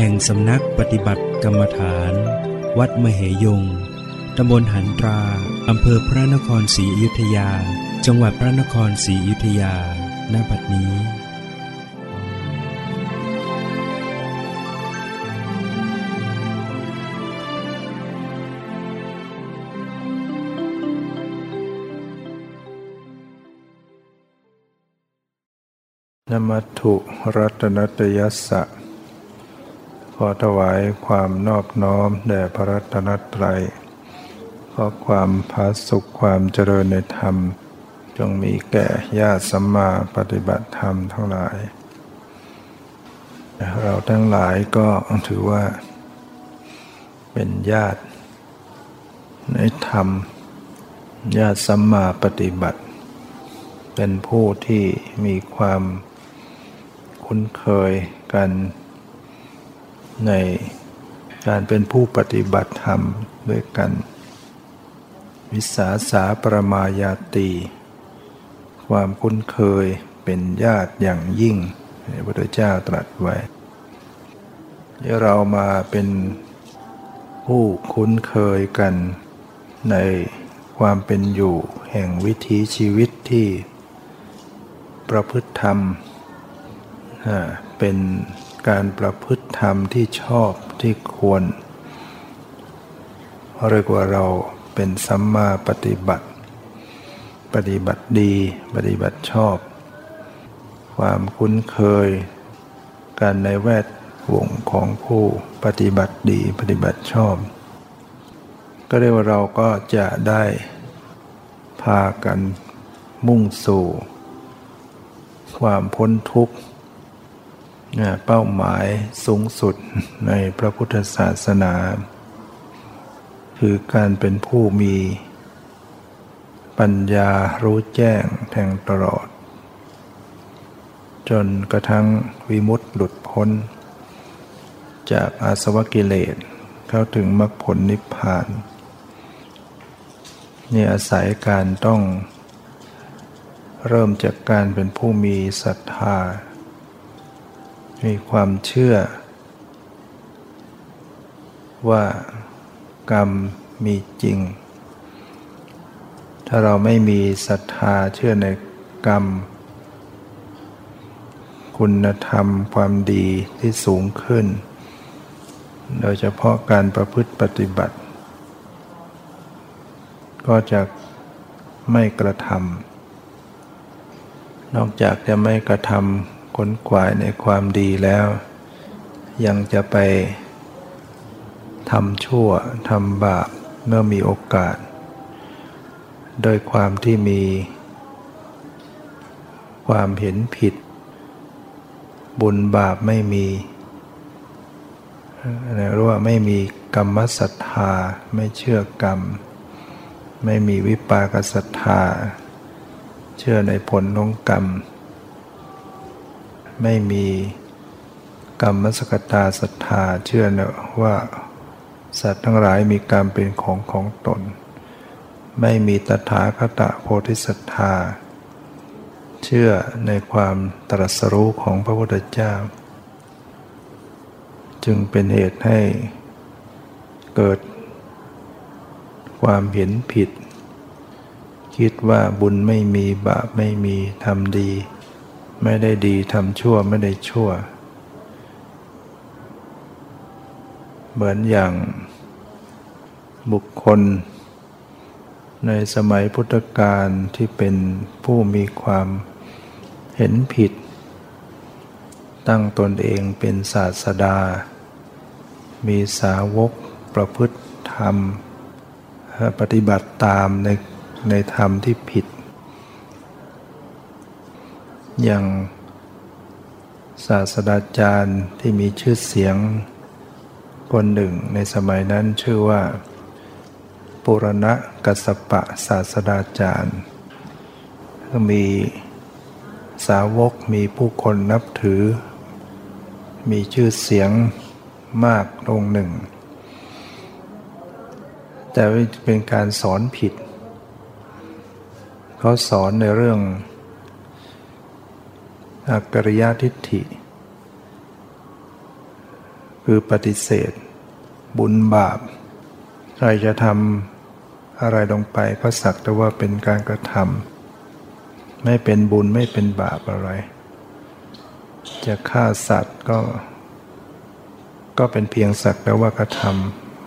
แห่งสำนักปฏิบัติกรรมฐาน วัดมเหยง ตำบลหันตรา อำเภอพระนครศรีอยุธยา จังหวัดพระนครศรีอยุธยา ณ บัดนี้นมัตถุรัตนตยัสสะ ขอถวายความนอบน้อมแด่พระรัตนตรัย ขอความพาสุขความเจริญในธรรม จงมีแก่ญาติสัมมาปฏิบัติธรรมทั้งหลาย เราทั้งหลายก็ถือว่า เป็นญาติในธรรม ญาติสัมมาปฏิบัติ เป็นผู้ที่มีความคุ้นเคยกัน ในการเป็นผู้ปฏิบัติธรรมด้วยกัน วิสาสาประมายาตี ความคุ้นเคยเป็นญาติอย่างยิ่งพระพุทธเจ้าตรัสไว้ที่เรามาเป็นผู้คุ้นเคยกันในความเป็นอยู่แห่งวิถีชีวิตที่ประพฤติธรรมเป็น การประพฤติธรรมที่ชอบที่ควรเรียกว่าเราเป็นสัมมาปฏิบัติ ปฏิบัติดี ปฏิบัติชอบ ความคุ้นเคย การในแวดวงของผู้ปฏิบัติดี ปฏิบัติชอบ ก็เรียกว่าเราก็จะได้พากันมุ่งสู่ ความพ้นทุกข์ เป้าหมายสูงสุดในพระพุทธศาสนา คือการเป็นผู้มี ปัญญารู้แจ้งแทงตลอด จนกระทั่งวิมุตติหลุดพ้น จากอาสวะกิเลสเข้าถึงมรรคผลนิพพานนี่อาศัยการต้อง เริ่มจากการเป็นผู้มีศรัทธา มีความเชื่อ ว่ากรรมมีจริง ถ้าเราไม่มีศรัทธาเชื่อในกรรม คุณธรรมความดีที่สูงขึ้น โดยเฉพาะการประพฤติปฏิบัติ ก็จะไม่กระทำนอกจากจะไม่กระทำ ขนขวายในความดีแล้ว ยังจะไปทำชั่วทำบาปเมื่อมีโอกาส โดยความที่มี ความเห็นผิด บุญบาปไม่มีเรียกว่าไม่มีกรรมศรัทธาไม่เชื่อกรรม ไม่มีวิปากศรัทธา เชื่อในผลของกรรม ไม่มีกรรมสกตาศรัทธาเชื่อนะว่า สัตว์ทั้งหลายมีกรรมเป็นของของตน ไม่มีตถาคตโพธิศรัทธา เชื่อในความตรัสรู้ของพระพุทธเจ้า จึงเป็นเหตุให้เกิดความเห็นผิด คิดว่าบุญไม่มีบาปไม่มีทำดี ไม่ได้ดีทำชั่วไม่ได้ชั่ว เหมือนอย่างบุคคล ในสมัยพุทธกาลที่เป็นผู้มีความเห็นผิด ตั้งตนเองเป็นศาสดา มีสาวกประพฤติธรรม ปฏิบัติตามในในธรรมที่ผิด อย่างศาสตราจารย์ที่มีชื่อเสียงคนหนึ่งในสมัยนั้นชื่อว่า ปุรณะกัสปะศาสดาจารย์ ก็มีสาวกมีผู้คนนับถือ มีชื่อเสียงมากองหนึ่ง แต่เป็นการสอนผิด เขาสอนในเรื่อง อักริยทิฏฐิ คือปฏิเสธ บุญบาป ใครจะทำอะไรลงไปก็สักแต่ว่าเป็นการกระทำไม่เป็นบุญไม่เป็นบาปอะไร จะฆ่าสัตว์ก็ ก็เป็นเพียงสักแต่ว่ากระท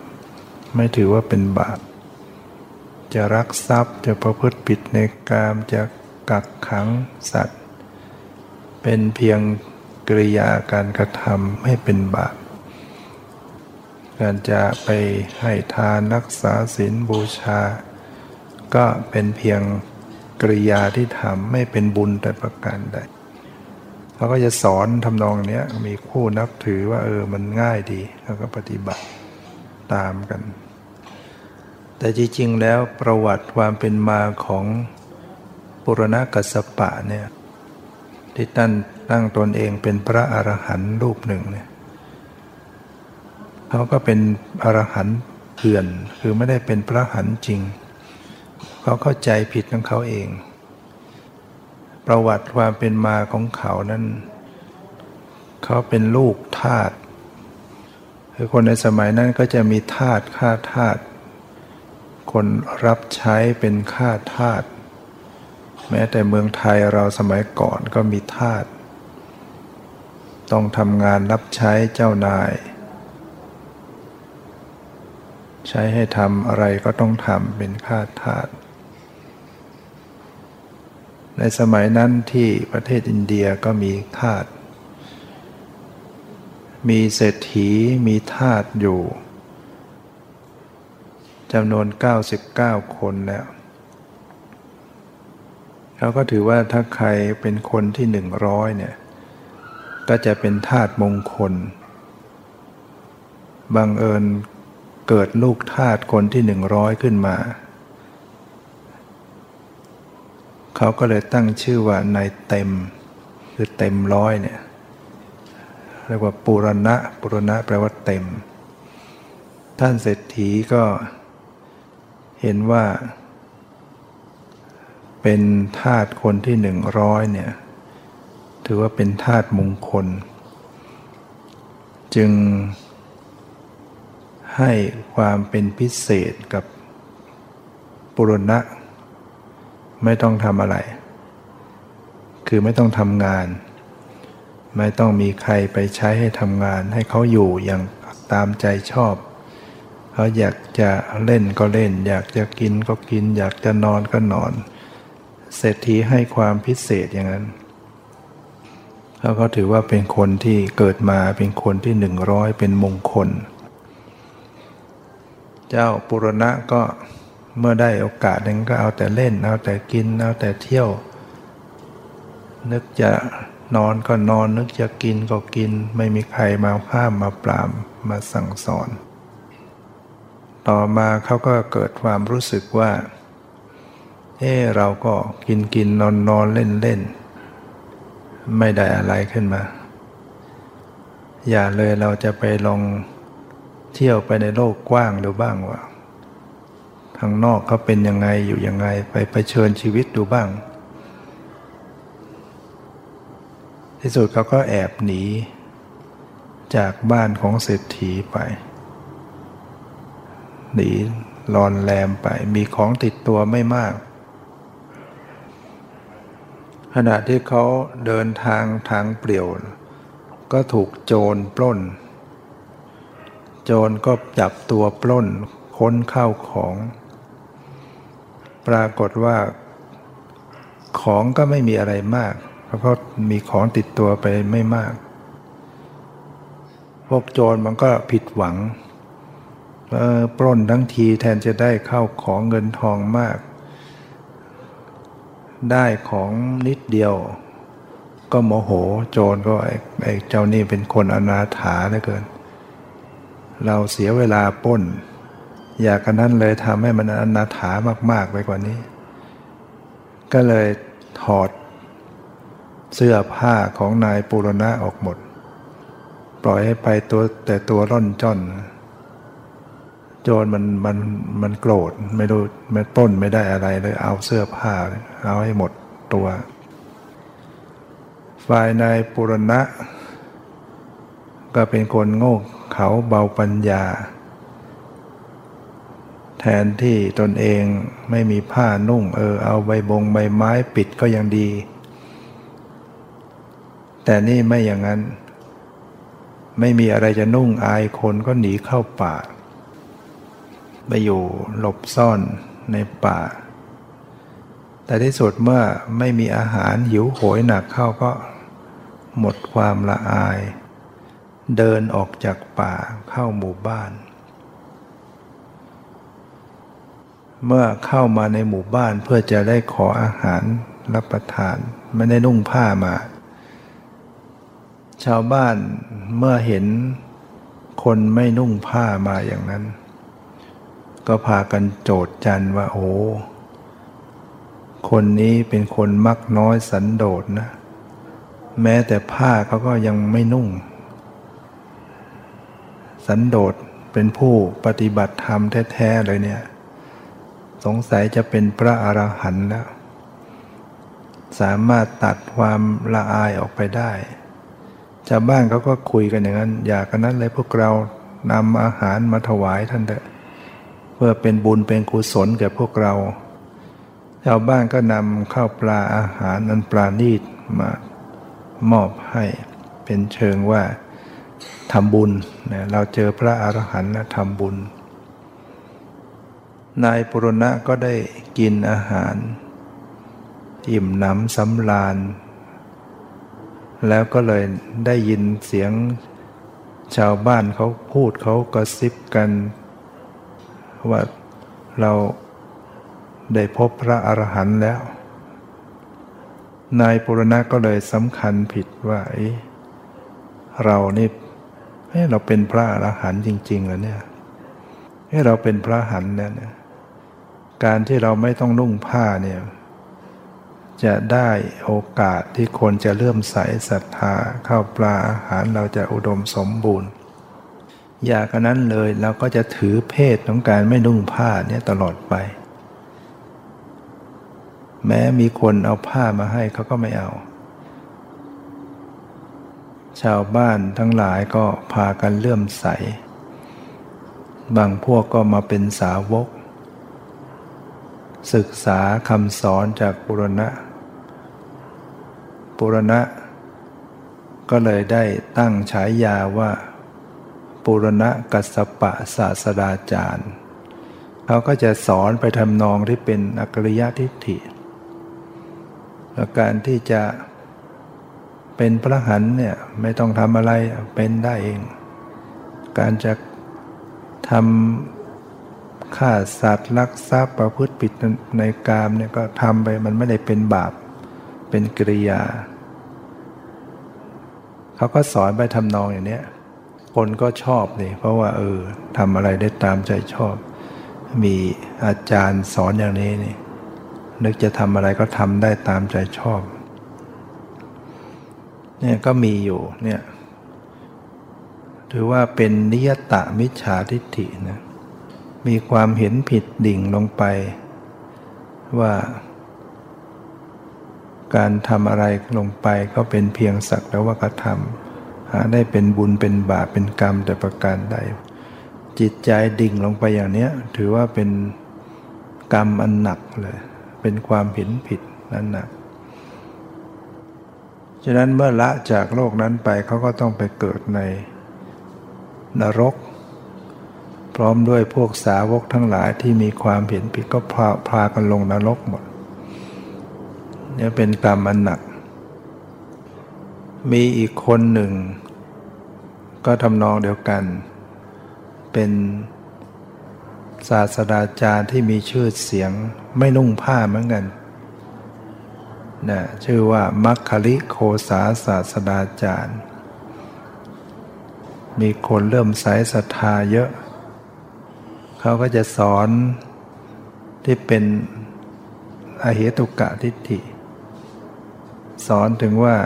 ำไม่ถือว่าเป็นบาป จะรักทรัพย์จะประพฤติผิดในกามจะกักขังสัตว์ เป็นเพียงกริยาการกระทำให้เป็นบาป การจะไปให้ทานรักษาศีลบูชา ก็เป็นเพียงกริยาที่ทำไม่เป็นบุญแต่ประการใดเขาก็จะสอนทำนองนี้มีคู่นับถือว่าเออมันง่ายดีแล้วก็ปฏิบัติตามกัน แต่จริงๆแล้วประวัติความเป็นมาของปุรณกัสปะเนี่ย ที่ตั้นตั้งตนเองเป็นพระอรหันต์รูปหนึ่งเนี่ยเขาก็เป็นอรหันต์เถื่อนคือไม่ได้เป็นพระหันต์จริง เขาเข้าใจผิดของเขาเอง ประวัติความเป็นมาของเขานั้นเขาเป็นลูกทาสคือคนในสมัยนั้นก็จะมีทาสฆ่าทาสคนรับใช้เป็นฆ่าทาส แม้แต่เมืองไทยเราสมัยก่อนก็มีทาสต้องทำงานรับใช้เจ้านาย ใช้ให้ทำอะไรก็ต้องทำเป็นข้าทาสในสมัยนั้นที่ประเทศอินเดียก็มีทาสมีเศรษฐีมีทาสอยู่จำนวน 99 คนแล้ว เขาก็ถือว่าถ้าใครเป็นคนที่หนึ่งร้อยเนี่ยก็จะเป็นธาตุมงคล บังเอิญเกิดลูกธาตุคนที่หนึ่งร้อยขึ้นมา เขาก็เลยตั้งชื่อว่านายเต็ม คือเต็มร้อยเนี่ยเรียกว่าปุรณะปุรณะแปลว่าเต็ม ท่านเศรษฐีก็เห็นว่า เป็นธาตุคนที่หนึ่งร้อยเนี่ยถือว่าเป็นธาตุมงคล จึงให้ความเป็นพิเศษกับปุรณะ ไม่ต้องทำอะไร คือไม่ต้องทำงาน ไม่ต้องมีใครไปใช้ให้ทำงาน ให้เขาอยู่อย่างตามใจชอบ เขาอยากจะเล่นก็เล่น อยากจะกินก็กิน อยากจะนอนก็นอน เศรษฐีให้ความพิเศษอย่างนั้นแล้วก็ถือว่าเป็นคนที่เกิดมาเป็นคนที่หนึ่งร้อยเป็นมงคล เจ้าปุรณะก็เมื่อได้โอกาสนั้นก็เอาแต่เล่น เอาแต่กิน เอาแต่เที่ยว นึกจะนอนก็นอน นึกจะกินก็กิน ไม่มีใครมาห้ามมาปรามมาสั่งสอน ต่อมาเขาก็เกิดความรู้สึกว่า เออเราก็กินกินนอนนอนเล่นเล่นไม่ได้อะไรขึ้นมา อย่าเลยเราจะไปลองเที่ยวไปในโลกกว้างดูบ้างว่าทางนอกเขาเป็นยังไงอยู่ยังไงไปไปเชิญชีวิตดูบ้าง ที่สุดเขาก็แอบหนี จากบ้านของเศรษฐีไป หนีลอนแรมไปมีของติดตัวไม่มาก ขณะที่เขาเดินทางทางเปลี่ยว ก็ถูกโจรปล้น โจรก็จับตัวปล้นค้นเข้าของ ปรากฏว่า ของก็ไม่มีอะไรมาก เพราะมีของติดตัวไปไม่มาก พวกโจรมันก็ผิดหวังปล้นทั้งทีแทนจะได้เข้าของเงินทองมาก ได้ของนิดเดียว ก็โมโหโจรก็ไอ้ไอเจ้านี่เป็นคนอนาถาเหลือเกิน เราเสียเวลาป้น อยากกันนั้นเลยทำให้มันอนาถามากๆไปกว่านี้ ก็เลยถอดเสื้อผ้าของนายปุรณะออกหมด ปล่อยให้ไปตัวแต่ตัวร่อนจ้อน โจรมันมันมันโกรธไม่รู้ไม่ป้นไม่ได้อะไรเลยเอาเสื้อผ้าเอาให้หมดตัว ฝ่ายนายปุรณะ ก็เป็นคนโง่เขาเบาปัญญา แทนที่ตนเองไม่มีผ้านุ่ง เออ เอาใบบงใบไม้ปิดก็ยังดี แต่นี่ไม่อย่างนั้น ไม่มีอะไรจะนุ่งอายคนก็หนีเข้าป่า ไปอยู่หลบซ่อนในป่า แต่ที่สุดเมื่อไม่มีอาหารหิวโหยหนักเข้าก็หมดความละอาย เดินออกจากป่าเข้าหมู่บ้าน เมื่อเข้ามาในหมู่บ้านเพื่อจะได้ขออาหารรับประทานไม่ได้นุ่งผ้ามา ชาวบ้านเมื่อเห็นคนไม่นุ่งผ้ามาอย่างนั้น ก็พากันโจดจันว่าโอ้คนนี้เป็นคนมักน้อยสันโดษนะ แม้แต่ผ้าเขาก็ยังไม่นุ่ง สันโดษเป็นผู้ปฏิบัติธรรมแท้ๆเลยเนี่ย สงสัยจะเป็นพระอรหันต์แล้ว สามารถตัดความละอายออกไปได้ชาวบ้านเขาก็คุยกันอย่างนั้น อยากกันนั้นเลยพวกเรานำอาหารมาถวายท่านเถอะ พื่อเป็นบุญเป็นกุศลแก่พวกเราชาวบ้านก็นำข้าวปลาอาหารนันปลาณีตมามอบให้เป็นเชิงว่าทำบุญนะเราเจอพระอรหันต์นะทำบุญ นายปุรณะก็ได้กินอาหาร อิ่มหนำสำราญ แล้วก็เลยได้ยินเสียงชาวบ้านเขาพูดเขากระซิบกัน ว่าเราได้พบพระอรหันต์แล้ว นายปุรณะก็เลยสำคัญผิดว่าเรานี่เราเป็นพระอรหันต์จริงๆเหรอเนี่ยให้เราเป็นพระหันเนี่ยการที่เราไม่ต้องนุ่งผ้าเนี่ยจะได้โอกาสที่คนจะเลื่อมใสศรัทธาเข้าปลาอาหารเราจะอุดมสมบูรณ์ อยากนั้นเลยเราก็จะถือเพศของการไม่นุ่งผ้าเนี่ยตลอดไป แม้มีคนเอาผ้ามาให้เขาก็ไม่เอา ชาวบ้านทั้งหลายก็พากันเลื่อมใส บางพวกก็มาเป็นสาวก ศึกษาคำสอนจากปุรณะ ปุรณะ ก็เลยได้ตั้งฉายาว่า ปุรณะกัสปะศาสดาจารย์เขาก็จะสอนไปทำนองที่เป็นอักริยทิฏฐิและการที่จะเป็นพระหันเนี่ยไม่ต้องทำอะไรเป็นได้เอง การจะทำฆ่าสัตว์ลักทรัพย์ประพฤติผิดในกามเนี่ยก็ทำไปมันไม่ได้เป็นบาปเป็นกิริยา เขาก็สอนไปทำนองอย่างเนี้ย คนก็ชอบนี่เพราะว่าเออทำอะไรได้ตามใจชอบ มีอาจารย์สอนอย่างนี้นี่นึกจะทำอะไรก็ทำได้ตามใจชอบเนี่ยก็มีอยู่เนี่ยถือว่าเป็นนิยตะมิจฉาทิฏฐินะมีความเห็นผิดดิ่งลงไป ว่า การทำอะไรลงไปก็เป็นเพียงสักแต่ว่ากระทำ หาได้เป็นบุญเป็นบาปเป็นกรรมแต่ประการใด จิตใจดิ่งลงไปอย่างนี้ถือว่าเป็นกรรมอันหนักเลย เป็นความเห็นผิดนั้นหนักฉะนั้นเมื่อละจากโลกนั้นไปเขาก็ต้องไปเกิดในนรก พร้อมด้วยพวกสาวกทั้งหลายที่มีความเห็นผิดก็พาพากันลงนรกหมดเนี่ยเป็นกรรมอันหนัก มีอีกคนหนึ่ง ก็ทำนองเดียวกัน เป็นศาสดาจารย์ที่มีชื่อเสียงไม่นุ่งผ้าเหมือนกันนะชื่อว่ามัคคลิโคสาศาสดาจารย์ มีคนเริ่มใส่ศรัทธาเยอะ เขาก็จะสอนที่เป็นอเหตุกะทิฏฐิ สอนถึงว่า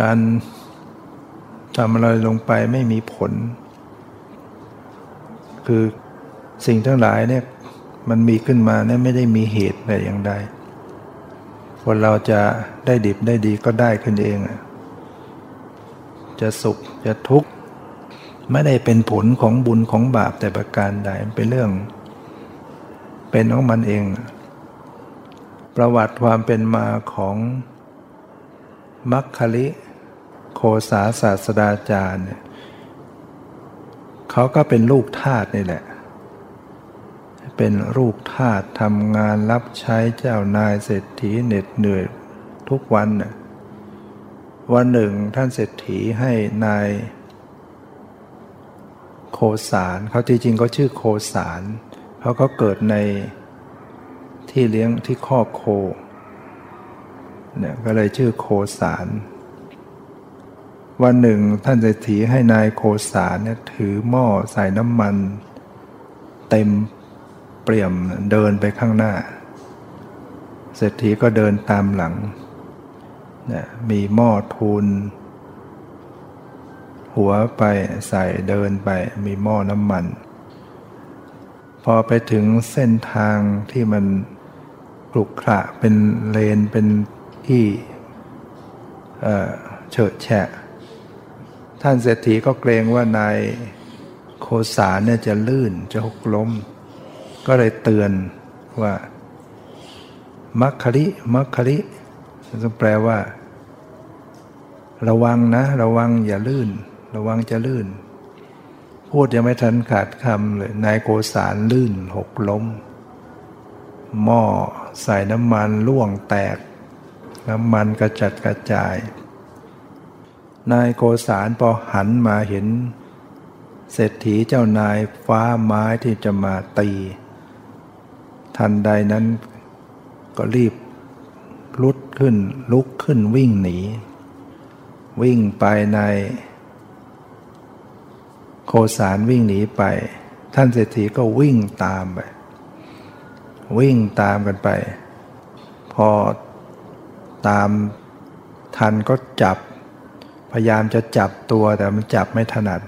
การ ทำอะไรลงไปไม่มีผล คือสิ่งทั้งหลายเนี่ยมันมีขึ้นมาเนี่ยไม่ได้มีเหตุแต่อย่างใดคนเราจะได้ดิบได้ดีก็ได้ขึ้นเอง จะสุขจะทุกข์ไม่ได้เป็นผลของบุญของบาปแต่ประการใดเป็นเรื่อง เป็นของมันเอง ประวัติความเป็นมาของมัคคลิ โคสาศาสดาจารย์เนี่ยเขาก็เป็นลูกทาสนี่แหละ เป็นลูกทาสทำงานรับใช้เจ้านายเศรษฐีเหน็ดเหนื่อยทุกวันน่ะวันหนึ่งท่านเศรษฐีให้นายโคสารเขาจริงๆก็ชื่อโคสารเขาก็เกิดในที่เลี้ยงที่คอโคเนี่ยก็เลยชื่อโคสาร วันหนึ่งท่านเศรษฐีให้นายโคสารเนี่ยถือหม้อใส่น้ำมัน เต็มเปี่ยมเดินไปข้างหน้า เศรษฐีก็เดินตามหลังนะมีหม้อทูล หัวไปใส่เดินไปมีหม้อน้ำมัน พอไปถึงเส้นทางที่มันกลุกขระเป็นเลนเป็นที่เฉอะแฉะ ท่านเศรษฐีก็เกรงว่านายโคสารเนี่ยจะลื่นจะหกล้ม ก็เลยเตือนว่ามัคคริมัคคริต้องแปลว่า ระวังนะ ระวังอย่าลื่น ระวังจะลื่น พูดยังไม่ทันขาดคำเลยนายโกสารลื่นหกล้ม หม้อใส่น้ำมันล่วงแตก น้ำมันกระจัดกระจาย นายโกสารพอหันมาเห็น เศรษฐีเจ้านายฟ้าไม้ที่จะมาตี ทันใดนั้นก็รีบลุดขึ้นลุกขึ้นวิ่งหนี วิ่งไปใน โคสารวิ่งหนีไป ท่านเศรษฐีก็วิ่งตามไป วิ่งตามกันไป พอตามทันก็จับ พยายามจะจับตัวแต่มันจับไม่ถนัด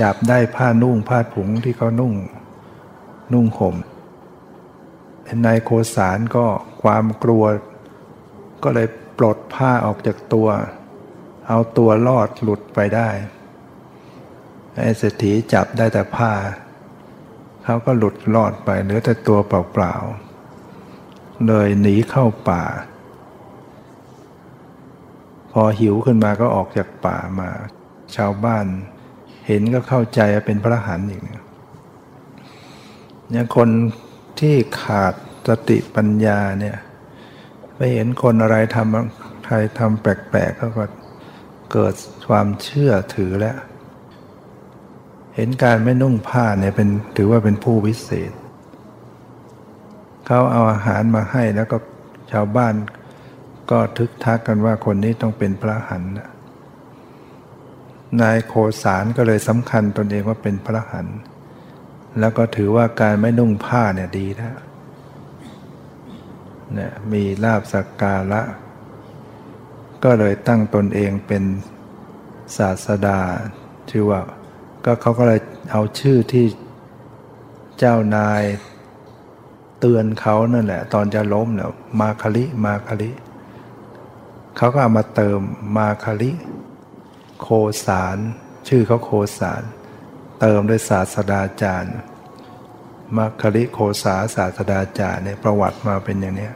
จับได้ผ้านุ่งผ้าผุงที่เขานุ่ง นุ่งห่มนายโคสารก็ความกลัว ก็เลยปลดผ้าออกจากตัว เอาตัวรอดหลุดไปได้ไอ้เศรษฐีจับได้แต่ผ้า เขาก็หลุดรอดไปเหลือแต่ตัวเปล่าๆเลยหนีเข้าป่า พอหิวขึ้นมาก็ออกจากป่ามา ชาวบ้าน เห็นก็เข้าใจเป็นพระหันอีกเนี่ยคนที่ขาดสติปัญญาเนี่ยไปเห็นคนอะไรทำใครทำแปลกๆก็เกิดความเชื่อถือแล้ว เห็นการไม่นุ่งผ้าเนี่ยเป็นถือว่าเป็นผู้วิเศษ เขาเอาอาหารมาให้แล้วก็ชาวบ้าน ก็ทึกทักกันว่าคนนี้ต้องเป็นพระหันนายโคสารก็เลยสำคัญตนเองว่าเป็นพระหัน แล้วก็ถือว่าการไม่นุ่งผ้าเนี่ยดีแล้วเนี่ยมีลาบสักการะ ก็เลยตั้งตนเองเป็นศาสดา ชื่อว่า ก็เขาก็เลยเอาชื่อที่เจ้านายเตือนเขานั่นแหละ ตอนจะล้มเนี่ยมาคลิมาคลิ เขาก็เอามาเติมมาคาริโคสาร ชื่อเขาโคสาร เติมด้วยศาสดาจารย์มาคาริโคสาศาสดาจารย์เนี่ยประวัติมาเป็นอย่างนี้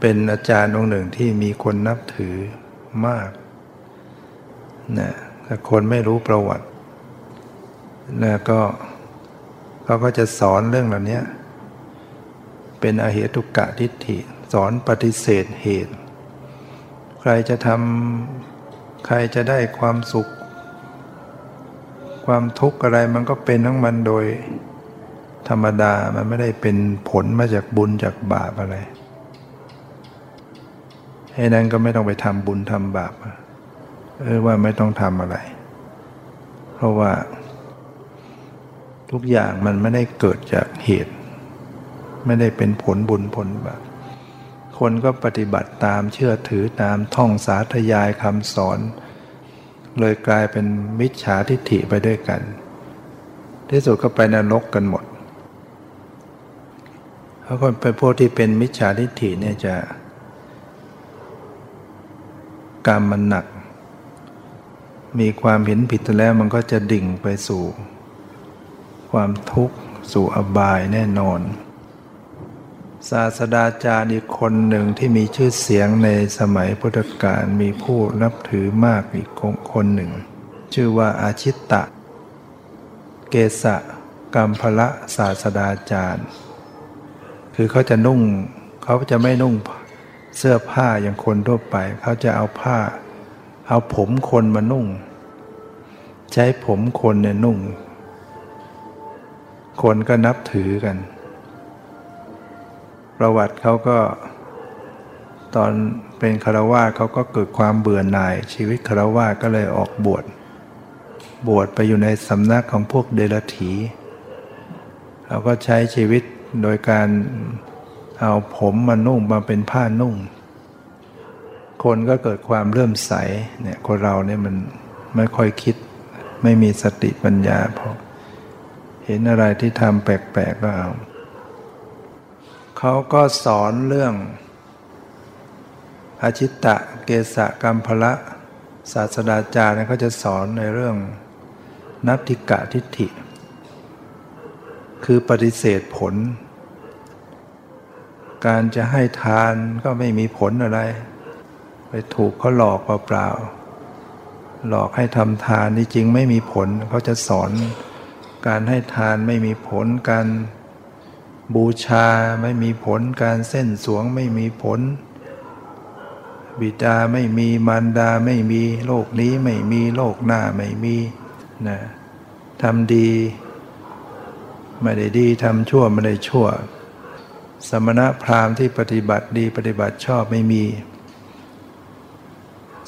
เป็นอาจารย์องค์หนึ่งที่มีคนนับถือมากนะแต่คนไม่รู้ประวัตินะก็เขาก็จะสอนเรื่องเหล่านี้เป็นอเหตุกะทิฏฐิ สอนปฏิเสธเหตุ ใครจะทำใครจะได้ความสุข ความทุกข์อะไรมันก็เป็นทั้งมันโดยธรรมดามันไม่ได้เป็นผลมาจากบุญจากบาปอะไรให้นั้นก็ไม่ต้องไปทำบุญทำบาปเออว่าไม่ต้องทำอะไร เพราะว่า ทุกอย่างมันไม่ได้เกิดจากเหตุ ไม่ได้เป็นผลบุญผลบาป คนก็ปฏิบัติตามเชื่อถือตามท่องสาธยายคำสอน เลยกลายเป็นมิจฉาทิฏฐิไปด้วยกัน ที่สุดก็ไปนรกกันหมดเพราะคนเป็นพวกที่เป็นมิจฉาทิฏฐิเนี่ยจะกรรมมันหนัก มีความเห็นผิดแล้วมันก็จะดิ่งไปสู่ ความทุกข์สู่อบายแน่นอน ศาสดาจารย์อีกคนหนึ่งที่มีชื่อเสียงในสมัยพุทธกาลมีผู้นับถือมากอีกคนหนึ่ง ชื่อว่าอาชิตตะ เกษะกัมพละศาสดาจารย์ คือเขาจะนุ่งเขาจะไม่นุ่งเสื้อผ้าอย่างคนทั่วไป เขาจะเอาผ้า เอาผมคนมานุ่ง ใช้ผมคนเนี่ยนุ่ง คนก็นับถือกัน ประวัติเขาก็ตอนเป็นคารวาเขาก็เกิดความเบื่อหน่าย ชีวิตคารวาก็เลยออกบวชบวชไปอยู่ในสำนักของพวกเดลถีเขาก็ใช้ชีวิตโดยการเอาผมมานุ่งมาเป็นผ้านุ่ง คนก็เกิดความเลื่มใสเนี่ยคนเราเนี่ยมันไม่ค่อยคิด ไม่มีสติปัญญาพอเห็นอะไรที่ทำแปลกๆก็เอา เขาก็สอนเรื่องอาชิตตะเกษะกัมพละศาสดาจารย์เขาจะสอนในเรื่องนัตติกะทิฏฐิ คือปฏิเสธผล การจะให้ทานก็ไม่มีผลอะไร ไปถูกเขาหลอกเปล่าๆหลอกให้ทำทานนี่จริงไม่มีผลเขาจะสอน การให้ทานไม่มีผลการ บูชาไม่มีผลการเส้นสวงไม่มีผล บิดาไม่มีมารดาไม่มีโลกนี้ไม่มีโลกหน้าไม่มีนะทำดี ไม่ได้ดีทำชั่วไม่ได้ชั่ว สมณะพราหมณ์ที่ปฏิบัติดีปฏิบัติชอบไม่มี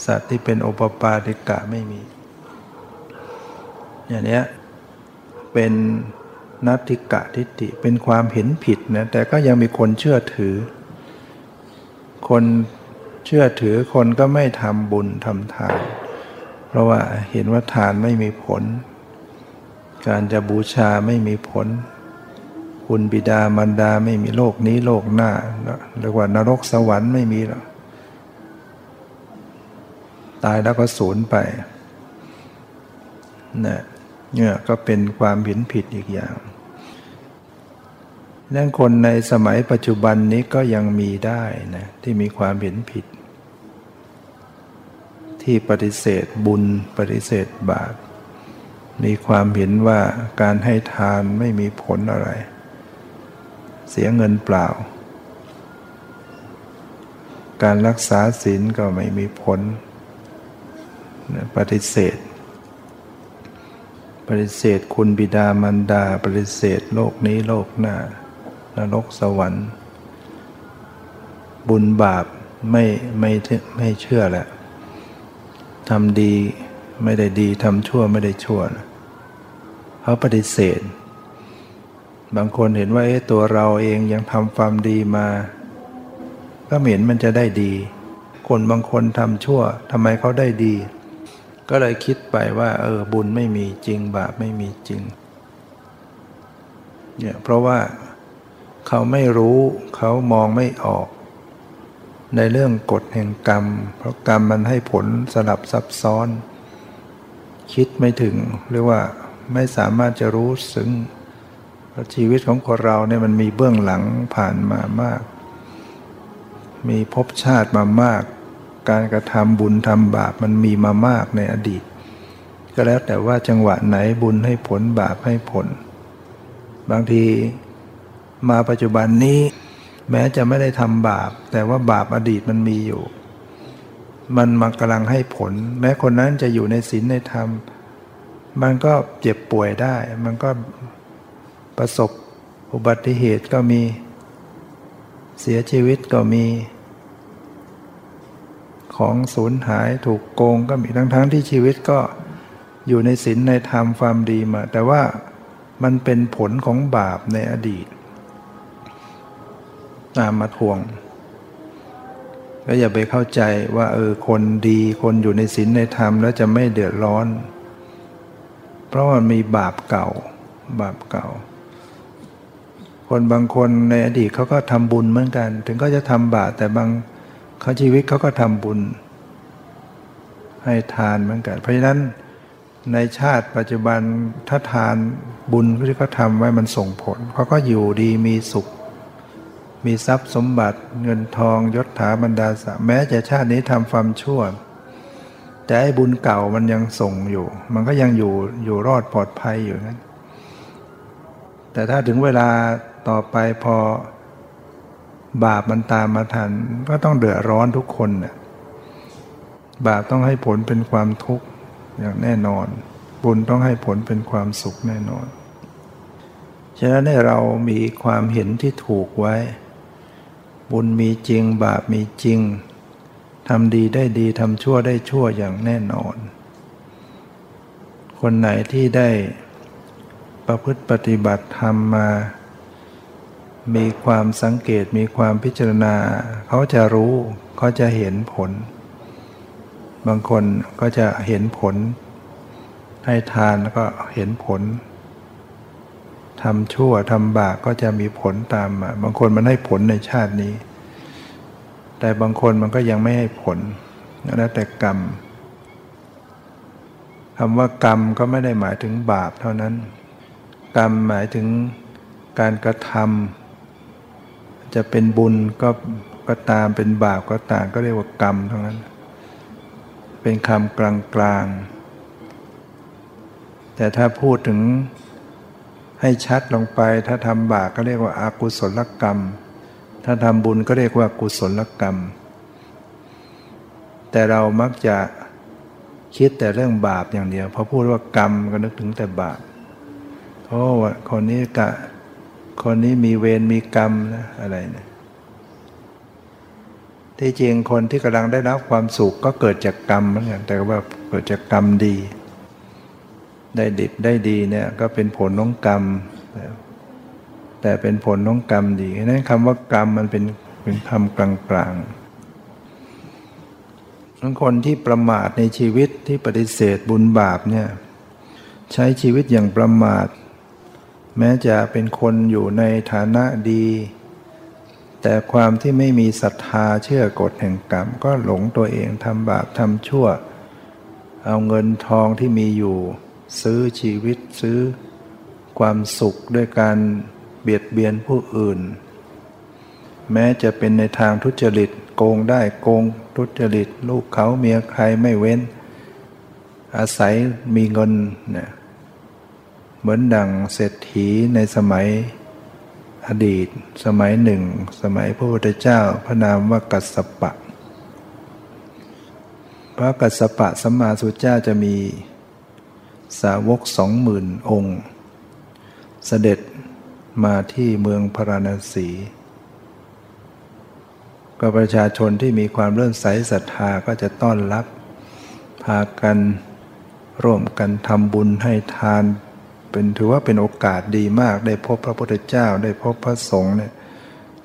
สัตว์ที่เป็นโอปปาติกะไม่มี อย่างนี้เป็น นัตติกะทิฏฐิเป็นความเห็นผิดนะแต่ก็ยังมีคนเชื่อถือ คนเชื่อถือคนก็ไม่ทำบุญทำทาน เพราะว่าเห็นว่าทานไม่มีผล การจะบูชาไม่มีผล คุณบิดามารดาไม่มีโลกนี้โลกหน้าเรียกว่านรกสวรรค์ไม่มีหรอกตายแล้วก็สูญไปนะ เนี่ยก็เป็นความเห็นผิดอีกอย่างนั่นคนในสมัยปัจจุบันนี้ก็ยังมีได้นะที่มีความเห็นผิด ที่ปฏิเสธบุญปฏิเสธบาปมีความเห็นว่าการให้ทานไม่มีผลอะไร เสียเงินเปล่า การรักษาศีลก็ไม่มีผล ปฏิเสธ ปฏิเสธคุณบิดามารดา ปฏิเสธโลกนี้โลกหน้านรกสวรรค์ บุญบาปไม่ไม่ไม่เชื่อแหละทำดีไม่ได้ดีทำชั่วไม่ได้ชั่วนะเขาปฏิเสธ บางคนเห็นว่าเอ๊ะตัวเราเองยังทำความดีมา ก็เห็นมันจะได้ดี คนบางคนทำชั่วทำไมเขาได้ดี ก็เลยคิดไปว่า เออบุญไม่มีจริงบาปไม่มีจริงเนี่ยเพราะว่าเขาไม่รู้เขามองไม่ออก ในเรื่องกฎแห่งกรรม เพราะกรรมมันให้ผลสลับซับซ้อน คิดไม่ถึงหรือว่าไม่สามารถจะรู้ซึ้งชีวิตของคนเราเนี่ยมันมีเบื้องหลังผ่านมามาก มีภพชาติมามาก การกระทำบุญทำบาปมันมีมามากในอดีต ก็แล้วแต่ว่าจังหวะไหนบุญให้ผลบาปให้ผล บางทีมาปัจจุบันนี้ แม้จะไม่ได้ทำบาป แต่ว่าบาปอดีตมันมีอยู่ มันมากำลังให้ผล แม้คนนั้นจะอยู่ในศีลในธรรม มันก็เจ็บป่วยได้ มันก็ประสบอุบัติเหตุก็มีเสียชีวิตก็มี ของสูญหายถูกโกงก็มีทั้งทั้งที่ชีวิตก็อยู่ในศีลในธรรมความดีมา แต่ว่ามันเป็นผลของบาปในอดีตตามมาทวงก็อย่าไปเข้าใจว่าเออคนดีคนอยู่ในศีลในธรรมแล้วจะไม่เดือดร้อน เพราะมันมีบาปเก่า บาปเก่า คนบางคนในอดีตเขาก็ทำบุญเหมือนกัน ถึงก็จะทำบาปแต่บาง เขาชีวิตเขาก็ทำบุญ ให้ทานเหมือนกัน เพราะฉะนั้นในชาติปัจจุบันถ้าทานบุญที่เขาทำไว้มันส่งผลเขาก็อยู่ดีมีสุข มีทรัพย์สมบัติเงินทองยศถาบรรดาศักดิ์แม้จะชาตินี้ทำความชั่ว แต่ไอ้บุญเก่ามันยังส่งอยู่ มันก็ยังอยู่อยู่รอดปลอดภัยอยู่นั้นแต่ถ้าถึงเวลาต่อไปพอ บาปมันตามมาทัน ก็ต้องเดือดร้อนทุกคนน่ะบาปต้องให้ผลเป็นความทุกข์อย่างแน่นอน บุญต้องให้ผลเป็นความสุขแน่นอน ฉะนั้นให้เรามีความเห็นที่ถูกไว้ บุญมีจริง บาปมีจริงทำดีได้ดีทำชั่วได้ชั่วอย่างแน่นอน คนไหนที่ได้ประพฤติปฏิบัติธรรมมา มีความสังเกตมีความพิจารณา เขาจะรู้เขาจะเห็นผล บางคนก็จะเห็นผล ให้ทานแล้วก็เห็นผลทำชั่วทำบาปก็จะมีผลตามมาบางคนมันให้ผลในชาตินี้ แต่บางคนมันก็ยังไม่ให้ผลแล้วแต่กรรมคำว่ากรรมก็ไม่ได้หมายถึงบาปเท่านั้น กรรมหมายถึงการกระทำ จะเป็นบุญก็ก็ตามเป็นบาปก็ตามก็เรียกว่ากรรมเท่านั้น เป็นคำกลางๆ แต่ถ้าพูดถึงให้ชัดลงไป ถ้าทำบาปก็เรียกว่าอากุศลกรรม ถ้าทำบุญก็เรียกว่ากุศลกรรม แต่เรามักจะคิดแต่เรื่องบาปอย่างเดียวพอพูดว่ากรรมก็นึกถึงแต่บาปโอ้คนนี้กะ คนนี้มีเวรมีกรรมนะอะไรเนะี่ยที่จริงคนที่กำลังได้รับความสุขก็เกิดจากกรรมเหมือนกันแต่ว่าเกิดจากกรรมดี ได้ดิบได้ดีเนี่ยก็เป็นผลน้องกรรม แต่เป็นผลน้องกรรมดีนั้นคำว่ากรรมมันเป็นเป็นคำกลางๆั้งคนที่ประมาทในชีวิตที่ปฏิเสธบุญบาปเนี่ยใช้ชีวิตอย่างประมาท แม้จะเป็นคนอยู่ในฐานะดี แต่ความที่ไม่มีศรัทธาเชื่อกฎแห่งกรรม ก็หลงตัวเองทำบาปทำชั่ว เอาเงินทองที่มีอยู่ ซื้อชีวิตซื้อ ความสุขด้วยการเบียดเบียนผู้อื่น แม้จะเป็นในทางทุจริตโกงได้โกงทุจริต ลูกเขาเมียใครไม่เว้น อาศัยมีเงินเนี่ย เหมือนดังเศรษฐีในสมัยอดีต สมัยหนึ่ง สมัยพระพุทธเจ้าพระนามว่ากัสสปะ พระกัสสปะสัมมาสุเจ้าจะมีสาวกสองหมื่นองค์ เสด็จมาที่เมืองพาราณสีก็ประชาชนที่มีความเลื่อมใสศรัทธาก็จะต้อนรับ พากันร่วมกันทำบุญให้ทาน เป็นถือว่าเป็นโอกาสดีมากได้พบพระพุทธเจ้าได้พบพระสงฆ์เนี่ย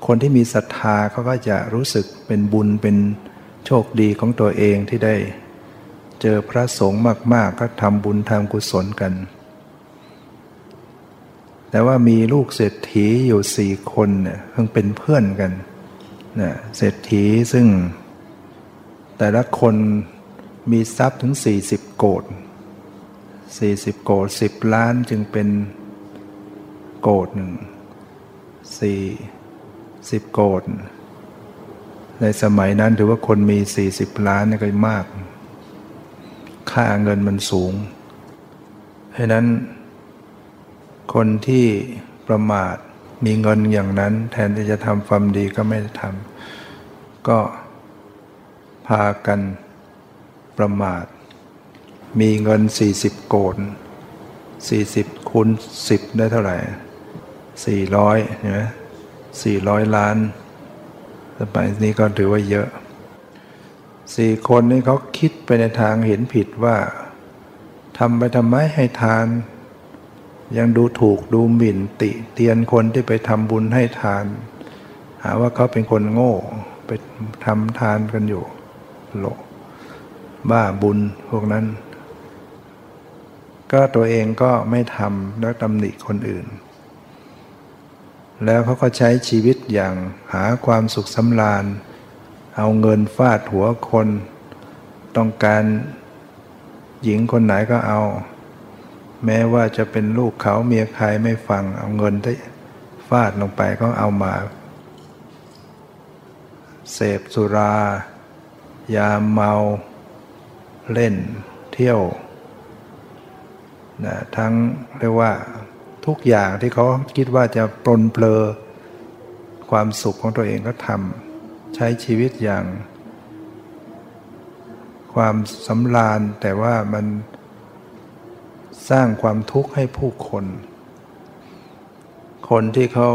คนที่มีศรัทธาเขาก็จะรู้สึกเป็นบุญเป็นโชคดีของตัวเองที่ได้ เจอพระสงฆ์มาก ๆ ก็ทำบุญทำกุศลกัน แต่ว่ามีลูกเศรษฐีอยู่สี่คนเนี่ยเพิ่งเป็นเพื่อนกันนะเศรษฐีซึ่ง แต่ละคนมีทรัพย์ถึง 40 โกด สี่สิบโกดสิบล้านจึงเป็นโกดหนึ่งสี่สิบโกดในสมัยนั้นถือว่าคนมีสี่สิบล้านนี่ก็มาก ค่าเงินมันสูงเพราะนั้น คนที่ประมาทมีเงินอย่างนั้น แทนที่จะทำความดีก็ไม่ได้ทำก็พากันประมาท มีเงิน 40 โกน40คูณ10 ได้เท่าไหร่ 400ใช่ไหม400 ล้านสมัยนี้ก็ถือว่าเยอะสี่คนนี้เขาคิดไปในทางเห็นผิดว่าทำไปทำไมให้ทาน ยังดูถูกดูหมิ่นติเตียนคนที่ไปทำบุญให้ทาน หาว่าเขาเป็นคนโง่ไปทำทานกันอยู่โลบ้าบุญพวกนั้น ก็ตัวเองก็ไม่ทำแล้วตำหนิคนอื่น แล้วเขาก็ใช้ชีวิตอย่างหาความสุขสำราญ เอาเงินฟาดหัวคน ต้องการหญิงคนไหนก็เอา แม้ว่าจะเป็นลูกเขาเมียใครไม่ฟังเอาเงินที่ฟาดลงไปก็เอามา เสพสุรา ยาเมา เล่น เที่ยว นะทั้งเรียกว่าทุกอย่างที่เขาคิดว่าจะปลนเปลอความสุขของตัวเองก็ทำใช้ชีวิตอย่าง ความสำราญแต่ว่ามันสร้างความทุกข์ให้ผู้คน คนที่เขา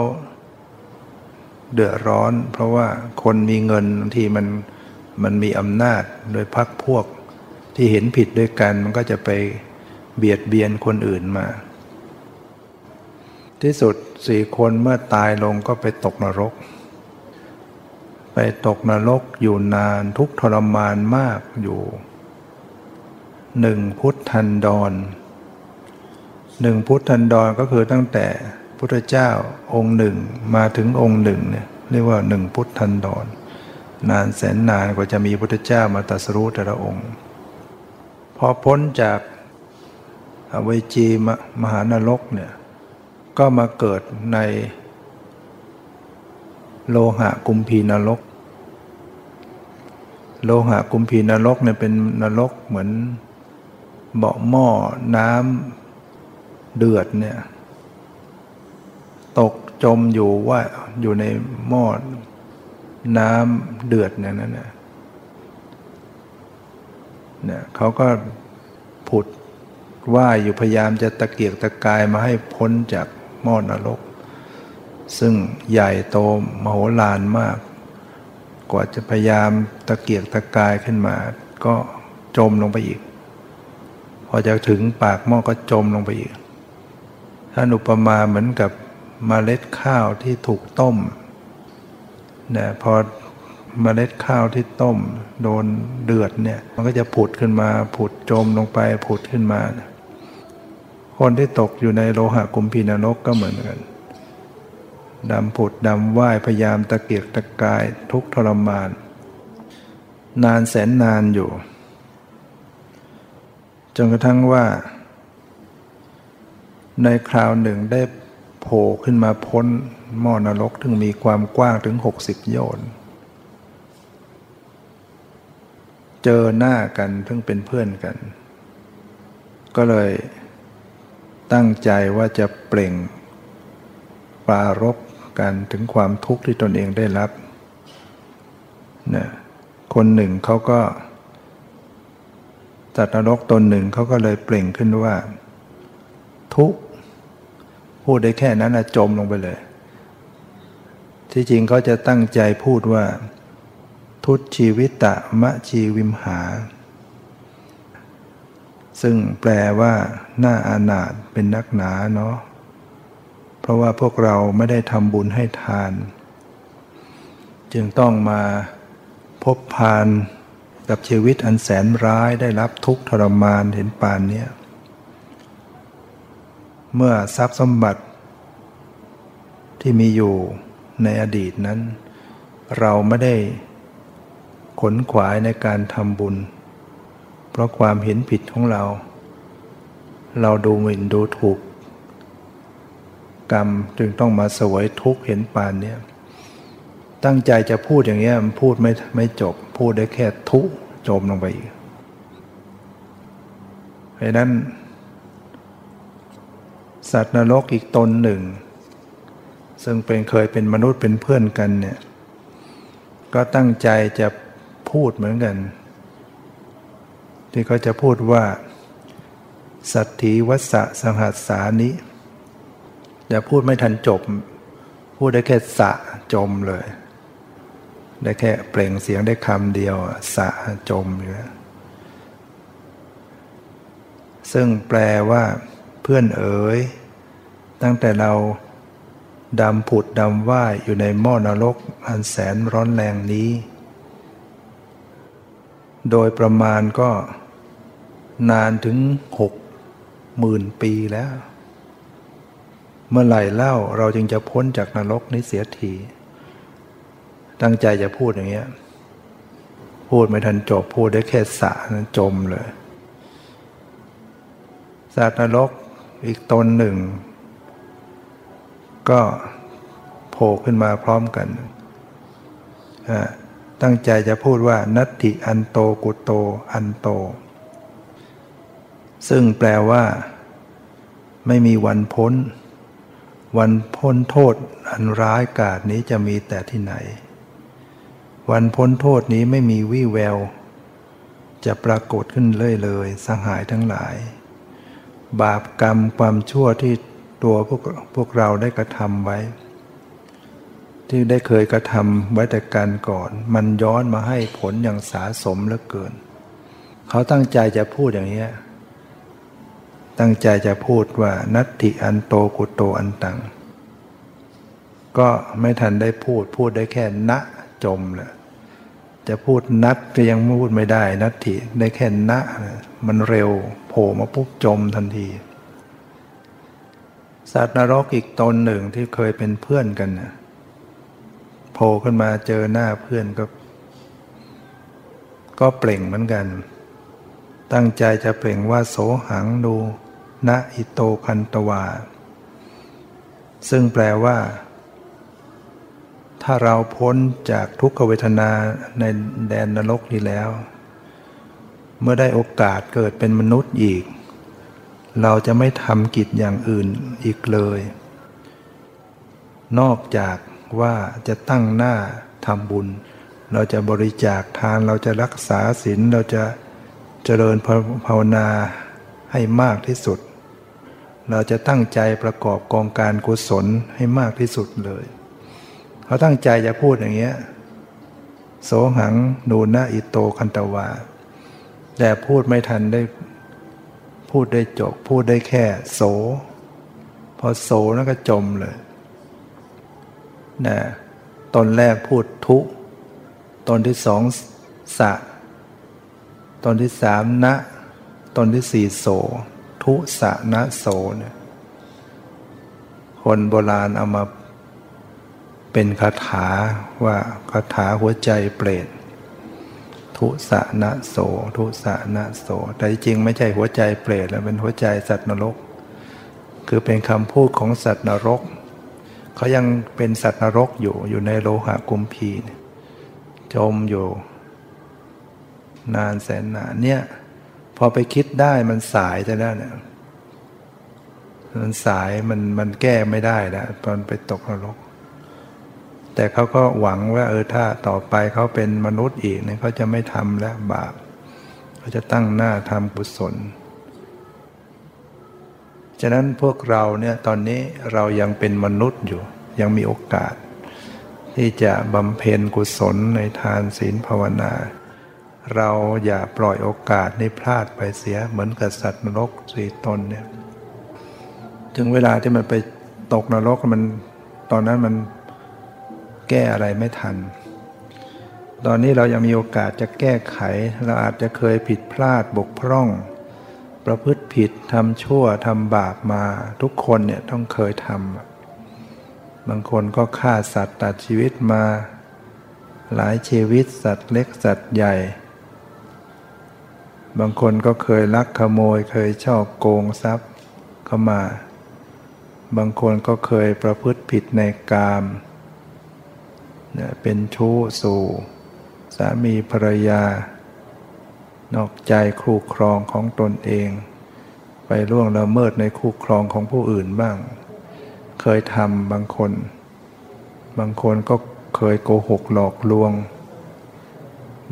เดือดร้อน เพราะว่าคนมีเงินที่มันมันมีอำนาจโดยพักพวกที่เห็นผิดด้วยกันมันก็จะไป เบียดเบียนคนอื่นมา ที่สุดสี่คนเมื่อตายลงก็ไปตกนรก ไปตกนรกอยู่นานทุกทรมานมากอยู่หนึ่งพุทธันดรหนึ่งพุทธันดรก็คือตั้งแต่พุทธเจ้าองค์หนึ่งมาถึงองค์หนึ่งเนี่ยเรียกว่าหนึ่งพุทธันดรนานแสนนานกว่าจะมีพุทธเจ้ามาตรัสรู้แต่ละองค์ พอพ้นจาก อเวจีมมหานรกเนี่ยก็มาเกิดในโลหะกุมพีนรก โลหะกุมพีนรกเนี่ยเป็นนรกเหมือนเบาะหม้อน้ำเดือดเนี่ยตกจมอยู่ว่าอยู่ในหม้อน้ำเดือดเนี่ยนั่นนะเนี่ยเขาก็ผุด ว่ายอยู่พยายามจะตะเกียกตะกายมาให้พ้นจากหม้อนรก ซึ่งใหญ่โตมโหฬารมาก กว่าจะพยายามตะเกียกตะกายขึ้นมา ก็จมลงไปอีก พอจะถึงปากหม้อก็จมลงไปอีกท่านอุปมาเหมือนกับมเมล็ดข้าวที่ถูกต้มเนี่ยพอมเมล็ดข้าวที่ต้ม โดนเดือดเนี่ย มันก็จะผุดขึ้นมา ผุดจมลงไป ผุดขึ้นมา คนที่ตกอยู่ในโลหะกุมพีนรกก็เหมือนกันดำผุดดำว่ายพยายามตะเกียกตะกายทุกทรมาน นานแสนนานอยู่ จนกระทั่งว่า ในคราวหนึ่งได้โผล่ขึ้นมาพ้นหม้อนรกถึงมีความกว้างถึงหกสิบโยชน์เจอหน้ากันเพิ่งเป็นเพื่อนกัน ก็เลย ตั้งใจว่าจะเปล่งปารบกันถึงความทุกข์ที่ตนเองได้รับนะคนหนึ่งเขาก็จัดนรกตนหนึ่งเขาก็เลยเปล่งขึ้นว่า ทุกพูดได้แค่นั้นนะจมลงไปเลย ที่จริงเขาจะตั้งใจพูดว่า ทุตชีวิตะมะชีวิมหา ซึ่งแปลว่าหน้าอานาถเป็นนักหนาเนาะเพราะว่าพวกเราไม่ได้ทำบุญให้ทาน จึงต้องมาพบพานกับชีวิตอันแสนร้ายได้รับทุกข์ทรมานเห็นปานเนี้ยเมื่อทรัพย์สมบัติ ที่มีอยู่ในอดีตนั้น เราไม่ได้ขนขวายในการทำบุญ เพราะความเห็นผิดของเรา เราดูหมิ่นดูถูก กรรมจึงต้องมาสวยทุกข์เห็นปานเนี้ยตั้งใจจะพูดอย่างเงี้ยมันพูดไม่ไม่จบ พูดได้แค่ทุจมลงไปอีกเพราะนั้น สัตว์นรกอีกตนหนึ่ง ซึ่งเป็นเคยเป็นมนุษย์เป็นเพื่อนกันเนี่ยก็ตั้งใจจะพูดเหมือนกัน ที่เขาจะพูดว่า สัตถีวัสะสหัสสานิอย่าพูดไม่ทันจบ พูดได้แค่สะจมเลย ได้แค่เปล่งเสียงได้คำเดียวสะจมอยู่แล้วซึ่งแปลว่า เพื่อนเอ๋ย ตั้งแต่เราดำผุดดำว่ายอยู่ในหม้อนรกอันแสนร้อนแรงนี้ โดยประมาณก็ นานถึงหกหมื่นปีแล้ว เมื่อไหร่เล่าเราจึงจะพ้นจากนรกนี้เสียที ตั้งใจจะพูดอย่างเงี้ย พูดไม่ทันจบพูดได้แค่สะนั้นจมเลยสัตว์นรกอีกตนหนึ่ง ก็โผล่ขึ้นมาพร้อมกันตั้งใจจะพูดว่านัตติอันโตกุโตอันโต ซึ่งแปลว่า ไม่มีวันพ้น วันพ้นโทษอันร้ายกาจนี้จะมีแต่ที่ไหน วันพ้นโทษนี้ไม่มีวี่แวว จะปรากฏขึ้นเลยเลยสหายทั้งหลาย บาปกรรมความชั่วที่ตัวพวกพวกเราได้กระทำไว้ ที่ได้เคยกระทำไว้แต่การก่อน มันย้อนมาให้ผลอย่างสาสมเหลือเกิน เขาตั้งใจจะพูดอย่างนี้ ตั้งใจจะพูดว่านัตติอันโตกุโตอันตัง ก็ไม่ทันได้พูดพูดได้แค่ณจมแหละจะพูดนัดก็ยังพูดไม่ได้นัตถิได้แค่ณมันเร็วโผล่มาปุ๊บจมทันที สัตว์นรกอีกตนหนึ่งที่เคยเป็นเพื่อนกันนะโผล่ขึ้นมาเจอหน้าเพื่อนก็ ก็เปล่งเหมือนกัน ตั้งใจจะเปล่งว่าโสหังดู ณอิโตคันตวา ซึ่งแปลว่า ถ้าเราพ้นจากทุกขเวทนาในแดนนรกนี้แล้ว เมื่อได้โอกาสเกิดเป็นมนุษย์อีก เราจะไม่ทำกิจอย่างอื่นอีกเลย นอกจากว่าจะตั้งหน้าทำบุญ เราจะบริจาคทานเราจะรักษาศีลเราจะเจริญภาวนาให้มากที่สุด เราจะตั้งใจประกอบกองการกุศลให้มากที่สุดเลย เขาตั้งใจจะพูดอย่างเงี้ยโสหังนูนาอิโตคันตวา แต่พูดไม่ทันได้พูดได้จบ พูดได้แค่โส พอโสแล้วก็จมเลยนะตอนแรกพูดทุ ตอนที่สองสะ ตอนที่สามนะ ตอนที่สี่โส ทุสะนะโสเนี่ยคนโบราณเอามาเป็นคาถาว่าคาถาหัวใจเปรตทุสะนะโสทุสะนะโส แต่จริงไม่ใช่หัวใจเปรตแล้วเป็นหัวใจสัตว์นรก คือเป็นคำพูดของสัตว์นรกเขายังเป็นสัตว์นรกอยู่อยู่ในโลหะกุมพีจมอยู่ นานแสนนานเนี่ย พอไปคิดได้มันสายจะแล้วเนี่ยมันสายมันมันแก้ไม่ได้แล้วตอนไปตกนรก แต่เขาก็หวังว่าเออถ้าต่อไปเขาเป็นมนุษย์อีกเนี่ยเขาจะไม่ทำแล้วบาปเขาจะตั้งหน้าทำกุศลฉะนั้นพวกเราเนี่ยตอนนี้เรายังเป็นมนุษย์อยู่ ยังมีโอกาส ที่จะบำเพ็ญกุศลในทานศีลภาวนา เราอย่าปล่อยโอกาสนี้พลาดไปเสียเหมือนกับสัตว์นรกสี่ตนเนี่ยถึงเวลาที่มันไปตกนรกมันตอนนั้นมันแก้อะไรไม่ทัน ตอนนี้เรายังมีโอกาสจะแก้ไข เราอาจจะเคยผิดพลาดบกพร่อง ประพฤติผิดทำชั่วทำบาปมาทุกคนเนี่ยต้องเคยทำบางคนก็ฆ่าสัตว์ตัดชีวิตมา หลายชีวิตสัตว์เล็กสัตว์ใหญ่ บางคนก็เคยลักขโมย เคยชอบโกงทรัพย์เข้ามา บางคนก็เคยประพฤติผิดในกามเป็นชู้สู่ สามีภรรยา นอกใจคู่ครองของตนเอง ไปล่วงละเมิดในคู่ครองของผู้อื่นบ้าง เคยทำบางคน บางคนก็เคยโกหกหลอกลวง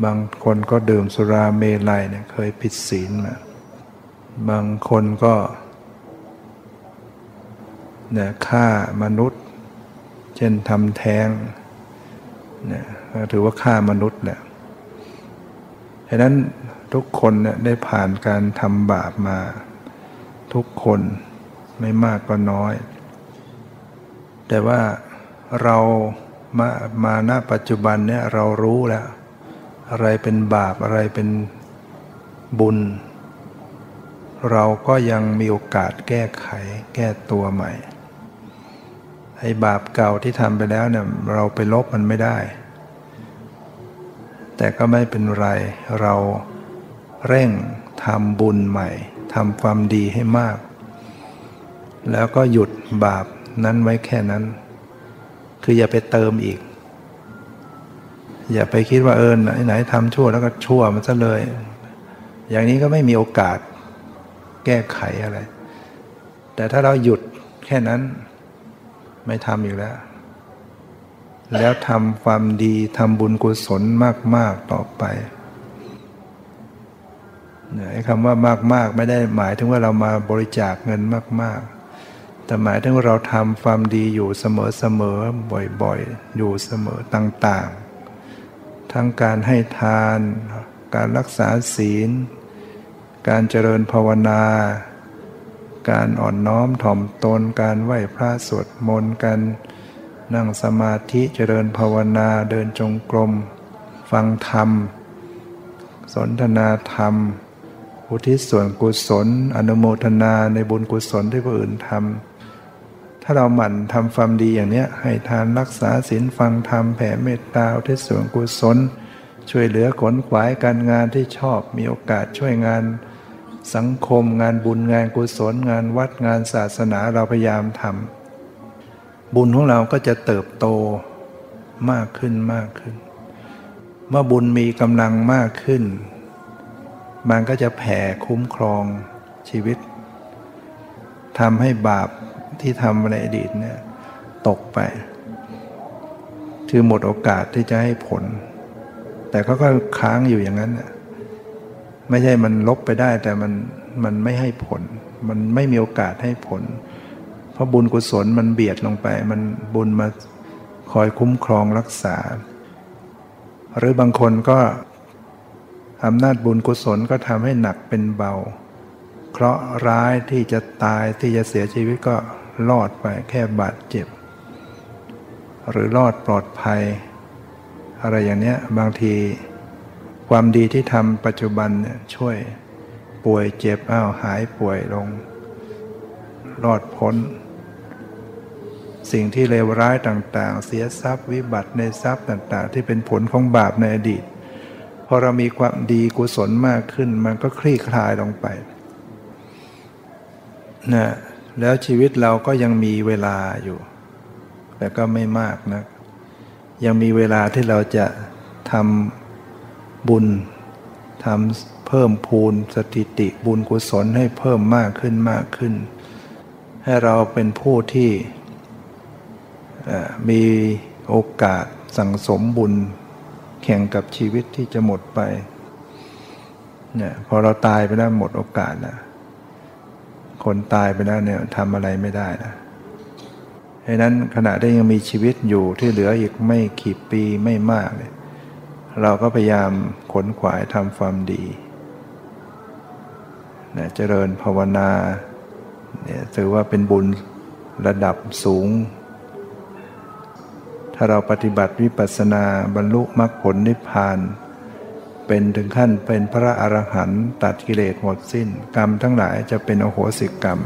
บางคนก็ดื่มสุราเมลัยเนี่ยเคยผิดศีลมาบางคนก็เนี่ยฆ่ามนุษย์ เช่นทำแท้งเนี่ยถือว่าฆ่ามนุษย์แหละฉะนั้นทุกคนเนี่ยได้ผ่านการทำบาปมา ทุกคนไม่มากก็น้อย แต่ว่าเรามามาณปัจจุบันเนี่ยเรารู้แล้ว อะไรเป็นบาปอะไรเป็นบุญ เราก็ยังมีโอกาสแก้ไขแก้ตัวใหม่ไอ้บาปเก่าที่ทำไปแล้วเนี่ยเราไปลบมันไม่ได้ แต่ก็ไม่เป็นไร เราเร่งทำบุญใหม่ทำความดีให้มาก แล้วก็หยุดบาปนั้นไว้แค่นั้น คืออย่าไปเติมอีก อย่าไปคิดว่าเออไหนไหนทำชั่วแล้วก็ชั่วมันซะเลย อย่างนี้ก็ไม่มีโอกาสแก้ไขอะไร แต่ถ้าเราหยุดแค่นั้นไม่ทำอีกแล้ว แล้วทำความดีทำบุญกุศลมาก ๆ ต่อไปเนี่ยคำว่ามาก ๆ ไม่ได้หมายถึงว่าเรามาบริจาคเงินมาก ๆ แต่หมายถึงว่าเราทำความดีอยู่เสมอ ๆ บ่อย ๆ อยู่เสมอต่าง ๆ ทั้งการให้ทาน การรักษาศีล การเจริญภาวนา การอ่อนน้อมถ่อมตน การไหว้พระสวดมนต์การนั่งสมาธิเจริญภาวนาเดินจงกรม ฟังธรรม สนทนาธรรม อุทิศส่วนกุศล อนุโมทนาในบุญกุศลที่ผู้อื่นทำ ถ้าเราหมั่นทำความดีอย่างนี้ให้ทานรักษาศีลฟังธรรมแผ่เมตตาอุทิศส่วนกุศล ช่วยเหลือขนขวายการงานที่ชอบมีโอกาสช่วยงานสังคมงานบุญงานกุศล งานวัดงานศาสนาเราพยายามทำบุญของเราก็จะเติบโตมากขึ้นมากขึ้น เมื่อบุญมีกำลังมากขึ้น มันก็จะแผ่คุ้มครองชีวิตทำให้บาป ที่ทำในอดีตเนี่ยตกไป คือหมดโอกาสที่จะให้ผล แต่เขาก็ค้างอยู่อย่างนั้นไม่ใช่มันลบไปได้แต่มันมันไม่ให้ผล มันไม่มีโอกาสให้ผล เพราะบุญกุศลมันเบียดลงไป มันบุญมาคอยคุ้มครองรักษา หรือบางคนก็อำนาจบุญกุศลก็ทำให้หนักเป็นเบา เคราะห์ร้ายที่จะตายที่จะเสียชีวิตก็ รอดไปแค่บาดเจ็บ หรือรอดปลอดภัย อะไรอย่างนี้บางที ความดีที่ทำปัจจุบันเนี่ยช่วยป่วยเจ็บอ้าวหายป่วยลง รอดพ้น สิ่งที่เลวร้ายต่างๆ เสียทรัพย์วิบัติในทรัพย์ต่างๆ ที่เป็นผลของบาปในอดีตพอเรามีความดีกุศลมากขึ้น มันก็คลี่คลายลงไปนะ แล้วชีวิตเราก็ยังมีเวลาอยู่ แต่ก็ไม่มากนะยังมีเวลาที่เราจะทำบุญทำเพิ่มพูนสถิติบุญกุศลให้เพิ่มมากขึ้นมากขึ้น ให้เราเป็นผู้ที่มีโอกาสสั่งสมบุญ แข่งกับชีวิตที่จะหมดไปเนี่ยพอเราตายไปแล้วหมดโอกาสนะ คนตายไปแล้วเนี่ยทำอะไรไม่ได้นะดังนั้นขณะได้ยังมีชีวิตอยู่ที่เหลืออีกไม่กี่ปีไม่มากเนี่ยเราก็พยายามขนขวายทำความดีนะเจริญภาวนาเนี่ยถือว่าเป็นบุญระดับสูง ถ้าเราปฏิบัติวิปัสสนาบรรลุมรรคผลนิพพาน เป็นถึงขั้นเป็นพระอรหันต์ตัดกิเลสหมดสิ้น กรรมทั้งหลายจะเป็นโอโหสิกรรม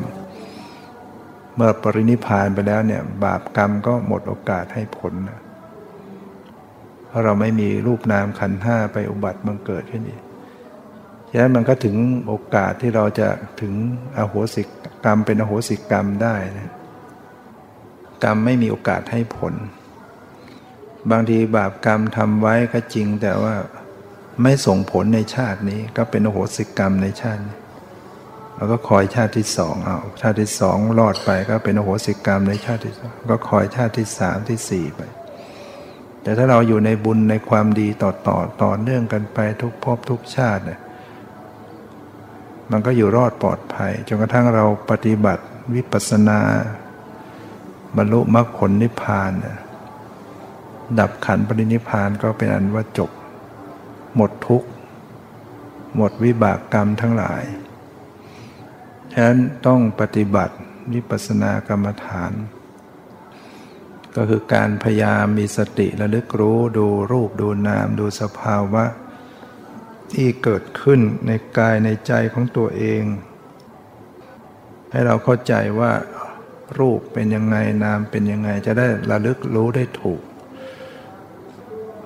เมื่อปรินิพานไปแล้วเนี่ยบาปกรรมก็หมดโอกาสให้ผลนะราะเราไม่มีรูปนามขันห้าไปอุบัติบังเกิดขึ้นอีกฉะนั้นมันก็ถึงโอกาสที่เราจะถึงอโหสิกรรมเป็นอโหสิกรรมได้นะกรรมไม่มีโอกาสให้ผล บางทีบาปกรรมทำไว้ก็จริงแต่ว่า ไม่ส่งผลในชาตินี้ ก็เป็นอโหสิกรรมในชาตินี้แล้วก็คอยชาติที่สองเอาชาติที่สองรอดไปก็เป็นอโหสิกรรมในชาติที่สองก็คอยชาติที่สามที่สี่ไป แต่ถ้าเราอยู่ในบุญในความดีต่อต่อต่อเนื่องกันไปทุกภพทุกชาติเนี่ยมันก็อยู่รอดปลอดภัยจนกระทั่งเราปฏิบัติวิปัสสนา บรรลุมรรคผลนิพพาน ดับขันปรินิพพานก็เป็นอันว่าจบ หมดทุกข์ หมดวิบากกรรมทั้งหลาย ฉะนั้นต้องปฏิบัติวิปัสสนากรรมฐาน ก็คือการพยายามมีสติระลึกรู้ดูรูปดูนามดูสภาวะ ที่เกิดขึ้นในกายในใจของตัวเอง ให้เราเข้าใจว่ารูปเป็นยังไงนามเป็นยังไงจะได้ระลึกรู้ได้ถูก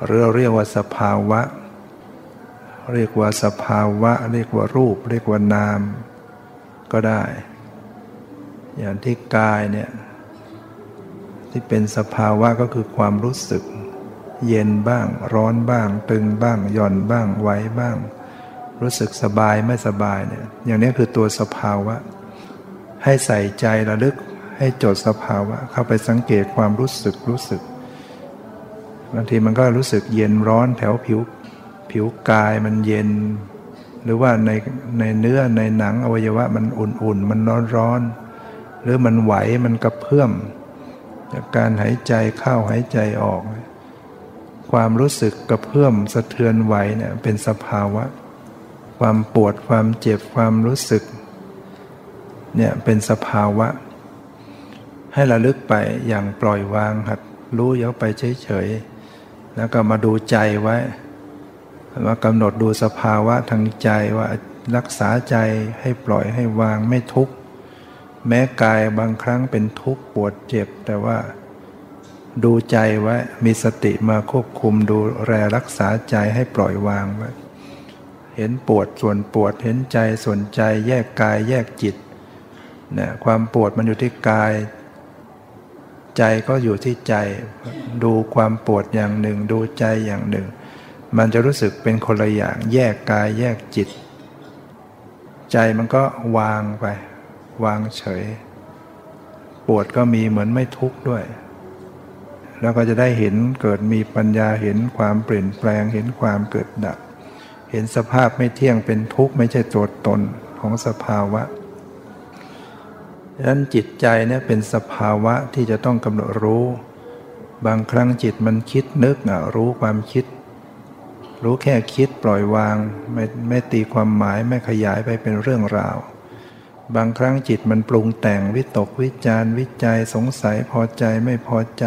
เรียกเรียกว่าสภาวะ เรียกว่าสภาวะ เรียกว่ารูป เรียกว่านามก็ได้ อย่างที่กายเนี่ยที่เป็นสภาวะก็คือความรู้สึก เย็นบ้าง ร้อนบ้าง ตึงบ้าง หย่อนบ้าง ไหวบ้าง รู้สึกสบายไม่สบายเนี่ยอย่างนี้คือตัวสภาวะ ให้ใส่ใจระลึกให้จดสภาวะ เข้าไปสังเกตความรู้สึกรู้สึกบางทีมันก็รู้สึกเย็นร้อนแถวผิว ผิวกายมันเย็น หรือว่าในในเนื้อในหนังอวัยวะมันอุ่นๆ มันร้อนร้อนหรือมันไหวมันกระเพื่อมจากการหายใจเข้าหายใจออก ความรู้สึกกระเพื่อมสะเทือนไหวเนี่ยเป็นสภาวะ ความปวดความเจ็บความรู้สึกเนี่ยเป็นสภาวะ ให้ระลึกไปอย่างปล่อยวางหัดรู้เยอะไปเฉยๆแล้วก็มาดูใจไว้ มากำหนดดูสภาวะทางใจว่ารักษาใจให้ปล่อยให้วางไม่ทุกข์แม้กายบางครั้งเป็นทุกข์ปวดเจ็บ แต่ว่าดูใจไว้มีสติมาควบคุมดูแลรักษาใจให้ปล่อยวางไว้เห็นปวดส่วนปวดเห็นใจส่วนใจแยกกายแยกจิตเนี่ยความปวดมันอยู่ที่กาย ใจก็อยู่ที่ใจ ดูความปวดอย่างหนึ่ง ดูใจอย่างหนึ่ง มันจะรู้สึกเป็นคนละอย่าง แยกกายแยกจิต ใจมันก็วางไป วางเฉย ปวดก็มีเหมือนไม่ทุกข์ด้วย แล้วก็จะได้เห็นเกิดมีปัญญาเห็นความเปลี่ยนแปลงเห็นความเกิดดับ เห็นสภาพไม่เที่ยงเป็นทุกข์ไม่ใช่ตัวตนของสภาวะดังนั้นจิตใจเนี่ยเป็นสภาวะที่จะต้องกำหนดรู้ บางครั้งจิตมันคิดนึกรู้ความคิด รู้แค่คิดปล่อยวางไม่ไม่ตีความหมายไม่ขยายไปเป็นเรื่องราว บางครั้งจิตมันปรุงแต่งวิตกวิจารวิจัยสงสัยพอใจไม่พอใจ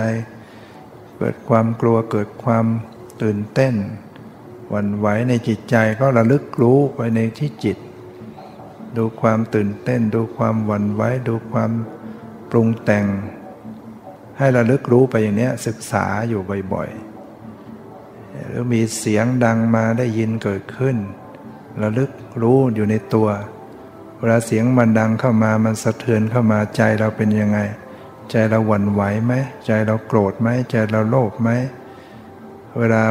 เกิดความกลัวเกิดความตื่นเต้นหวั่นไหวในจิตใจก็ระลึกรู้ไปในที่จิต ดูความตื่นเต้น ดูความหวั่นไหวดูความปรุงแต่ง ให้ระลึกรู้ไปอย่างนี้ศึกษาอยู่บ่อยๆ หรือมีเสียงดังมาได้ยินเกิดขึ้นระลึกรู้อยู่ในตัว เวลาเสียงมันดังเข้ามามันสะเทือนเข้ามาใจเราเป็นยังไง ใจเราหวั่นไหวไหมใจเราโกรธไหมใจเราโลภไหมเวลา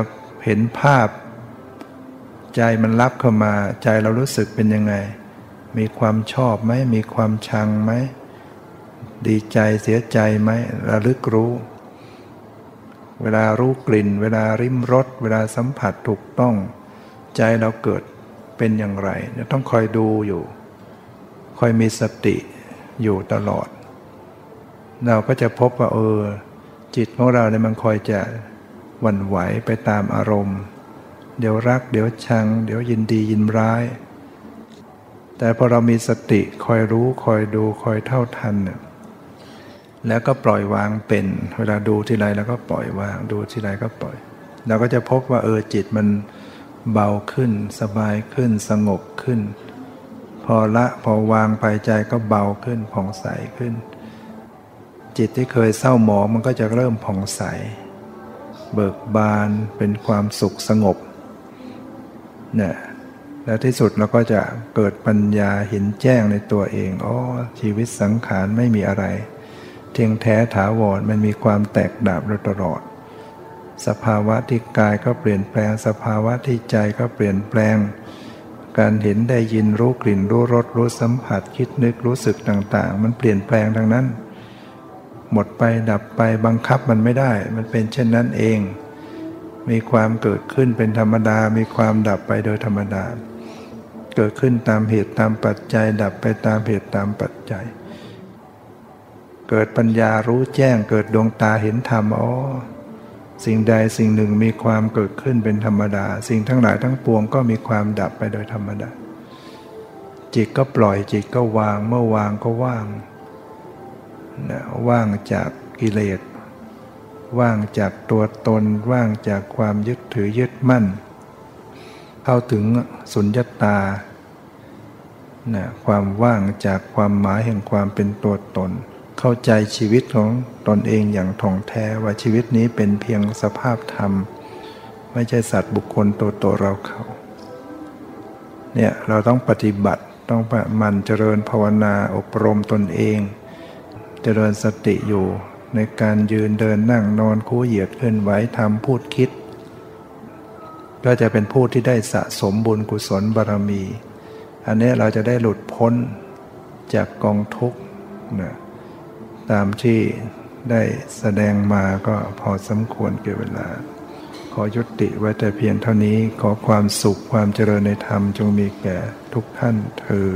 เห็นภาพ ใจมันรับเข้ามา ใจเรารู้สึกเป็นยังไง มีความชอบไหมมีความชังไหมดีใจเสียใจไหมระลึกรู้ เวลารู้กลิ่น เวลาริมรสเวลาสัมผัสถูกต้อง ใจเราเกิดเป็นอย่างไรต้องคอยดูอยู่ คอยมีสติอยู่ตลอด เราก็จะพบว่าเออ จิตของเราเนี่ยมันคอยจะหวั่นไหวไปตามอารมณ์ เดี๋ยวรัก เดี๋ยวชัง เดี๋ยวยินดียินร้าย แต่พอเรามีสติคอยรู้คอยดูคอยเท่าทันเนี่ย แล้วก็ปล่อยวางเป็น เวลาดูทีไรแล้วก็ปล่อยวาง ดูทีไรก็ปล่อย เราก็จะพบว่าเออจิตมันเบาขึ้น สบายขึ้นสงบขึ้น พอละพอวางไปใจก็เบาขึ้นผ่องใสขึ้น จิตที่เคยเศร้าหมองมันก็จะเริ่มผ่องใส เบิกบานเป็นความสุขสงบเนี่ยและที่สุดเราก็จะเกิดปัญญาเห็นแจ้งในตัวเองอ๋อชีวิตสังขารไม่มีอะไร เทียงแท้ถาวรมันมีความแตกดับตลอด สภาวะที่กายก็เปลี่ยนแปลง สภาวะที่ใจก็เปลี่ยนแปลง การเห็นได้ยินรู้กลิ่นรู้รสรู้สัมผัสคิดนึกรู้สึกต่างๆ มันเปลี่ยนแปลงทั้งนั้น หมดไปดับไปบังคับมันไม่ได้ มันเป็นเช่นนั้นเอง มีความเกิดขึ้นเป็นธรรมดา มีความดับไปโดยธรรมดา เกิดขึ้นตามเหตุตามปัจจัย ดับไปตามเหตุตามปัจจัย เกิดปัญญารู้แจ้งเกิดดวงตาเห็นธรรมอ๋อสิ่งใดสิ่งหนึ่งมีความเกิดขึ้นเป็นธรรมดา สิ่งทั้งหลายทั้งปวงก็มีความดับไปโดยธรรมดา จิตก็ปล่อยจิตก็วางเมื่อวางก็ว่างนะว่างจากกิเลสว่างจากตัวตนว่างจากความยึดถือยึดมั่น เข้าถึงสุญญตานะความว่างจากความหมายแห่งความเป็นตัวตน เข้าใจชีวิตของตนเองอย่างท่องแท้ว่าชีวิตนี้เป็นเพียงสภาพธรรม ไม่ใช่สัตว์บุคคลตัวตนเราเขาเนี่ยเราต้องปฏิบัติต้องมันเจริญภาวนาอบรมตนเอง เจริญสติอยู่ในการยืนเดินนั่งนอนคู่เหยียดเคลื่อนไหวทำพูดคิด ก็จะเป็นผู้ที่ได้สะสมบุญกุศลบารมี อันนี้เราจะได้หลุดพ้นจากกองทุกข์นะ ตามที่ได้แสดงมาก็พอสมควรเกี่เวลา ขอยุติไว้แต่เพียงเท่านี้ขอความสุขความเจริญในธรรมจงมีแก่ทุกท่านเทอ